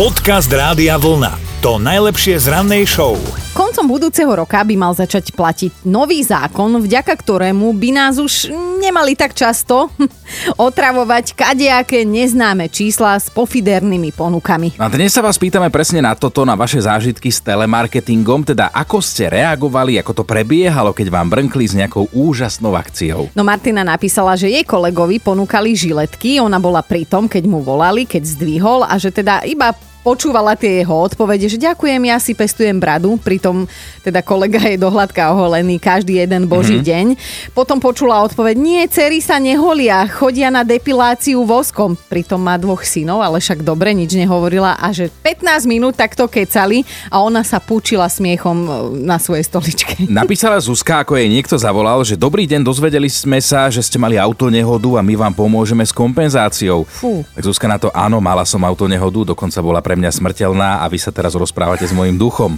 Podcast Rádia Vlna. To najlepšie z rannej show. Koncom budúceho roka by mal začať platiť nový zákon, vďaka ktorému by nás už nemali tak často otravovať kadejaké neznáme čísla s pofidernými ponukami. A dnes sa vás pýtame presne na toto, na vaše zážitky s telemarketingom, teda ako ste reagovali, ako to prebiehalo, keď vám brnkli s nejakou úžasnou akciou. No Martina napísala, že jej kolegovi ponúkali žiletky, ona bola pri tom, keď mu volali, keď zdvihol a že teda iba počúvala tie jeho odpovede, že ďakujem, ja si pestujem bradu, pritom teda kolega je dohľadka oholený každý jeden boží mm-hmm. deň. Potom počula odpoveď, nie, cery sa neholia, chodia na depiláciu voskom, pritom má dvoch synov, ale však dobre, nič nehovorila a že 15 minút takto kecali a ona sa púčila smiechom e, na svojej stoličke. Napísala Zuzka, ako jej niekto zavolal, že dobrý deň, dozvedeli sme sa, že ste mali auto nehodu a my vám pomôžeme s kompenzáciou. Fú. Tak Zuzka na to, áno, mala som auto nehodu, dokonca bola pre mňa smrteľná a vy sa teraz rozprávate s mojim duchom.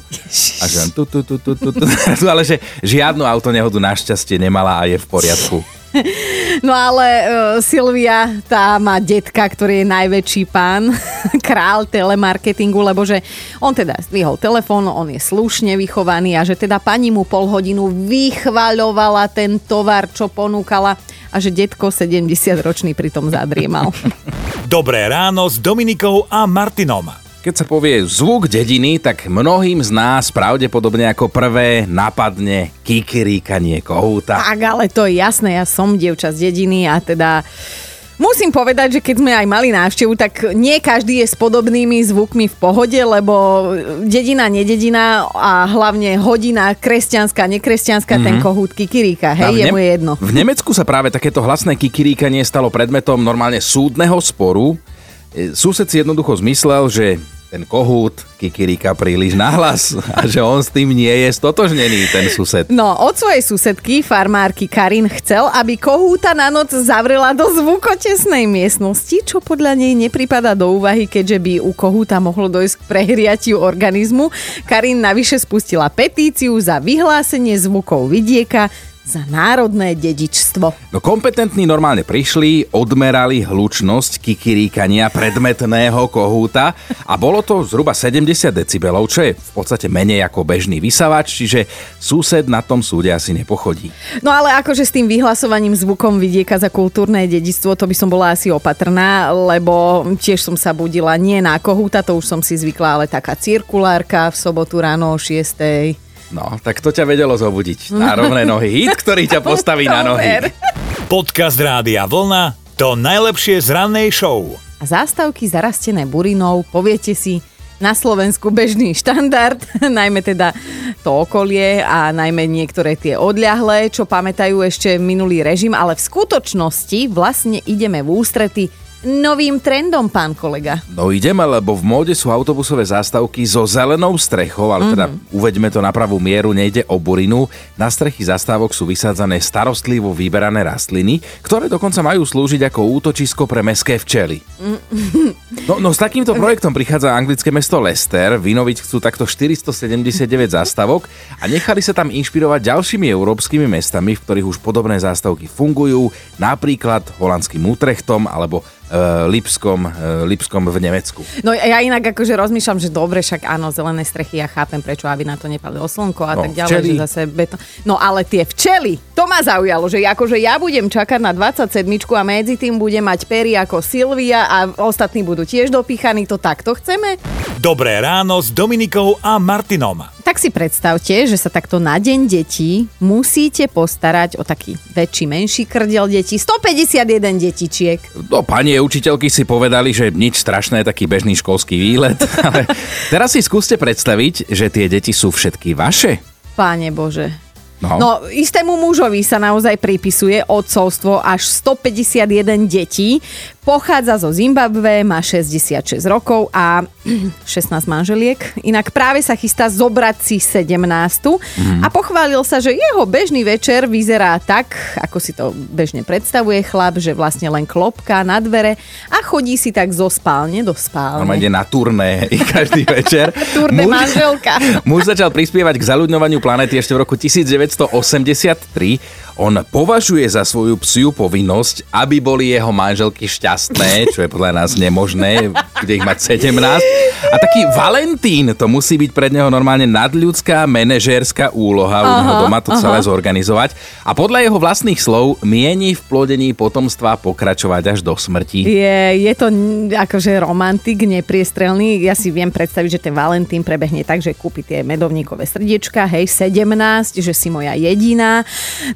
A že tu, tu, tu, tu, tu, tu, ale že žiadnu auto nehodu našťastie nemala a je v poriadku. No ale uh, Silvia, tá má detka, ktorý je najväčší pán, král telemarketingu, lebo že on teda zdvihol telefón, on je slušne vychovaný a že teda pani mu pol hodinu vychvaľovala ten tovar, čo ponúkala a že detko 70 ročný pritom zadriemal. Dobré ráno s Dominikou a Martinom. Keď sa povie zvuk dediny, tak mnohým z nás pravdepodobne ako prvé napadne kikiríkanie kohúta. Tak, ale to je jasné, ja som dievča z dediny a teda Musím povedať, že keď sme aj mali návštevu, tak nie každý je s podobnými zvukmi v pohode, lebo dedina, nededina a hlavne hodina kresťanská, nekresťanská, mm-hmm. ten kohút kikiríka, hej, je mu jedno. V Nemecku sa práve takéto hlasné kikiríkanie stalo predmetom normálne súdneho sporu. E, sused si jednoducho zmyslel, že ten kohút kikiríka príliš nahlas a že on s tým nie je stotožnený, ten sused. No, od svojej susedky, farmárky Karin, chcel, aby kohúta na noc zavrela do zvukotesnej miestnosti, čo podľa nej nepripada do úvahy, keďže by u kohúta mohlo dojsť k prehriatiu organizmu. Karin navyše spustila petíciu za vyhlásenie zvukov vidieka za národné dedičstvo. No kompetentní normálne prišli, odmerali hlučnosť kikiríkania predmetného kohúta a bolo to zhruba 70 decibelov, čo je v podstate menej ako bežný vysavač, čiže sused na tom súde asi nepochodí. No ale akože s tým vyhlasovaním zvukom vidieka za kultúrne dedičstvo, to by som bola asi opatrná, lebo tiež som sa budila nie na kohúta, to už som si zvykla, ale taká cirkulárka v sobotu ráno o 6. No, tak to ťa vedelo zobudiť. Na rovné nohy. Hit, ktorý ťa postaví na nohy. Podcast Rádia Vlna. To najlepšie z rannej show. A zástavky zarastené burinou, poviete si, na Slovensku bežný štandard, najmä teda to okolie a najmä niektoré tie odľahlé, čo pamätajú ešte minulý režim, ale v skutočnosti vlastne ideme v ústrety novým trendom, pán kolega? No ideme, lebo v móde sú autobusové zástavky so zelenou strechou, ale mm-hmm. teda mhm. uveďme to na pravú mieru, nejde o burinu. Na strechy zastávok sú vysádzané starostlivo vyberané rastliny, ktoré dokonca majú slúžiť ako útočisko pre meské včely. Mm-hmm. No, no s takýmto projektom prichádza anglické mesto Leicester, vynoviť chcú takto 479 zástavok a nechali sa tam inšpirovať ďalšími európskymi mestami, v ktorých už podobné zástavky fungujú, napríklad holandským Utrechtom alebo Lipskom, uh, Lipskom v Nemecku. No ja inak akože rozmýšľam, že dobre, však áno, zelené strechy, ja chápem, prečo aby na to nepadlo slnko a no, tak ďalej, včeli. že zase beton. No ale tie včely, to ma zaujalo, že akože ja budem čakať na 27 a medzi tým budem mať pery ako Silvia a ostatní budú tiež dopíchaní, to takto chceme? Dobré ráno s Dominikou a Martinom. Tak si predstavte, že sa takto na deň detí musíte postarať o taký väčší, menší krdiel detí. 151 detičiek. No, pani učiteľky si povedali, že nič strašné, taký bežný školský výlet. Ale teraz si skúste predstaviť, že tie deti sú všetky vaše. Páne Bože, No. no, istému mužovi sa naozaj pripisuje odcovstvo až 151 detí. Pochádza zo Zimbabve, má 66 rokov a 16 manželiek. Inak práve sa chystá zobrať si 17 mm. a pochválil sa, že jeho bežný večer vyzerá tak, ako si to bežne predstavuje chlap, že vlastne len klopka na dvere a chodí si tak zo spálne do spálne. On ide na turné každý večer. turné muž, manželka. muž začal prispievať k zaľudňovaniu planety ešte v roku 1983. On považuje za svoju psiu povinnosť, aby boli jeho manželky šťastné čo je podľa nás nemožné, kde ich mať 17. A taký Valentín, to musí byť pred neho normálne nadľudská manažérska úloha u neho doma to celé zorganizovať. A podľa jeho vlastných slov mieni v plodení potomstva pokračovať až do smrti. Je, je to akože romantik, nepriestrelný. Ja si viem predstaviť, že ten Valentín prebehne tak, že kúpi tie medovníkové srdiečka, hej, 17, že si moja jediná.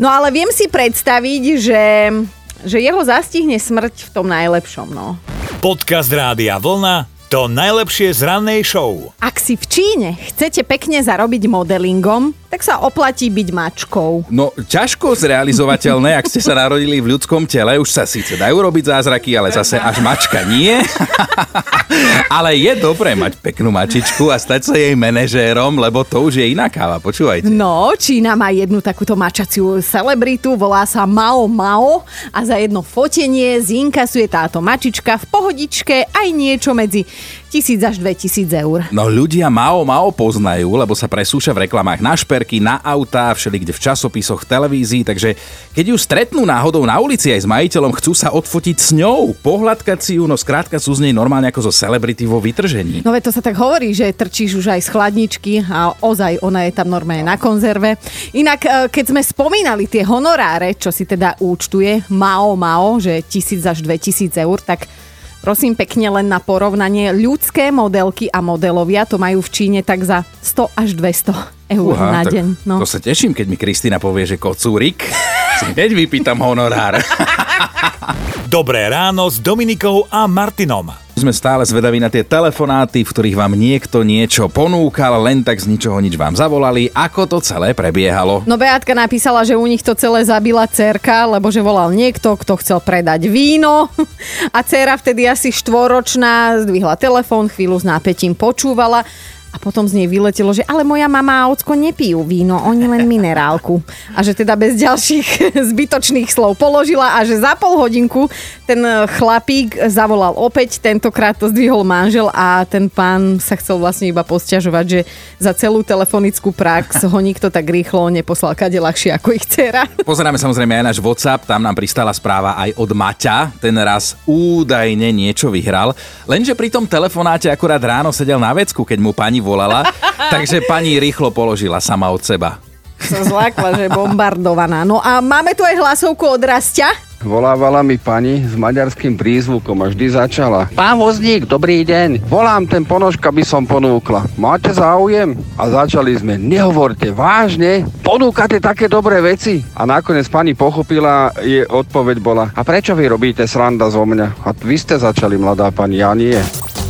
No ale viem si predstaviť, že, že jeho zastihne smrť v tom najlepšom, no. Podcast Rádia Vlna to najlepšie z rannej show. Ak si v Číne chcete pekne zarobiť modelingom, tak sa oplatí byť mačkou. No, ťažko zrealizovateľné, ak ste sa narodili v ľudskom tele, už sa síce dajú robiť zázraky, ale zase až mačka nie. ale je dobré mať peknú mačičku a stať sa jej manažérom, lebo to už je iná káva, počúvajte. No, Čína má jednu takúto mačaciu celebritu, volá sa Mao Mao a za jedno fotenie zinkasuje táto mačička v pohodičke aj niečo medzi 1000 až 2000 eur. No ľudia Mao Mao poznajú, lebo sa presúša v reklamách na šperky, na autá, všelikde v časopisoch, v televízii, takže keď ju stretnú náhodou na ulici aj s majiteľom, chcú sa odfotiť s ňou, pohľadkať si ju, no skrátka sú z nej normálne ako zo celebrity vo vytržení. No veď to sa tak hovorí, že trčíš už aj z chladničky a ozaj ona je tam normálne na konzerve. Inak, e, keď sme spomínali tie honoráre, čo si teda účtuje Mao Mao, že 1000 až 2000 eur, tak prosím pekne len na porovnanie, ľudské modelky a modelovia to majú v Číne tak za 100 až 200 eur na tak deň. No. To sa teším, keď mi Kristýna povie, že kocúrik. Si hneď vypýtam honorár. Dobré ráno s Dominikou a Martinom. Sme stále zvedaví na tie telefonáty, v ktorých vám niekto niečo ponúkal, len tak z ničoho nič vám zavolali, ako to celé prebiehalo. No Beatka napísala, že u nich to celé zabila cerka, lebo že volal niekto, kto chcel predať víno a dcera vtedy asi štvoročná zdvihla telefón, chvíľu s nápetím počúvala a potom z nej vyletelo, že ale moja mama a ocko nepijú víno, oni len minerálku. A že teda bez ďalších zbytočných slov položila a že za pol hodinku ten chlapík zavolal opäť, tentokrát to zdvihol manžel a ten pán sa chcel vlastne iba posťažovať, že za celú telefonickú prax ho nikto tak rýchlo neposlal kade ľahšie ako ich dcera. Pozeráme samozrejme aj náš WhatsApp, tam nám pristala správa aj od Maťa, ten raz údajne niečo vyhral, lenže pri tom telefonáte akurát ráno sedel na vecku, keď mu pani volala, takže pani rýchlo položila sama od seba. Som zlákla, že bombardovaná. No a máme tu aj hlasovku od Rastia. Volávala mi pani s maďarským prízvukom a vždy začala. Pán vozník, dobrý deň. Volám ten ponožka by som ponúkla. Máte záujem? A začali sme. Nehovorte, vážne? Ponúkate také dobré veci? A nakoniec pani pochopila, je odpoveď bola. A prečo vy robíte sranda zo mňa? A vy ste začali, mladá pani, ja nie.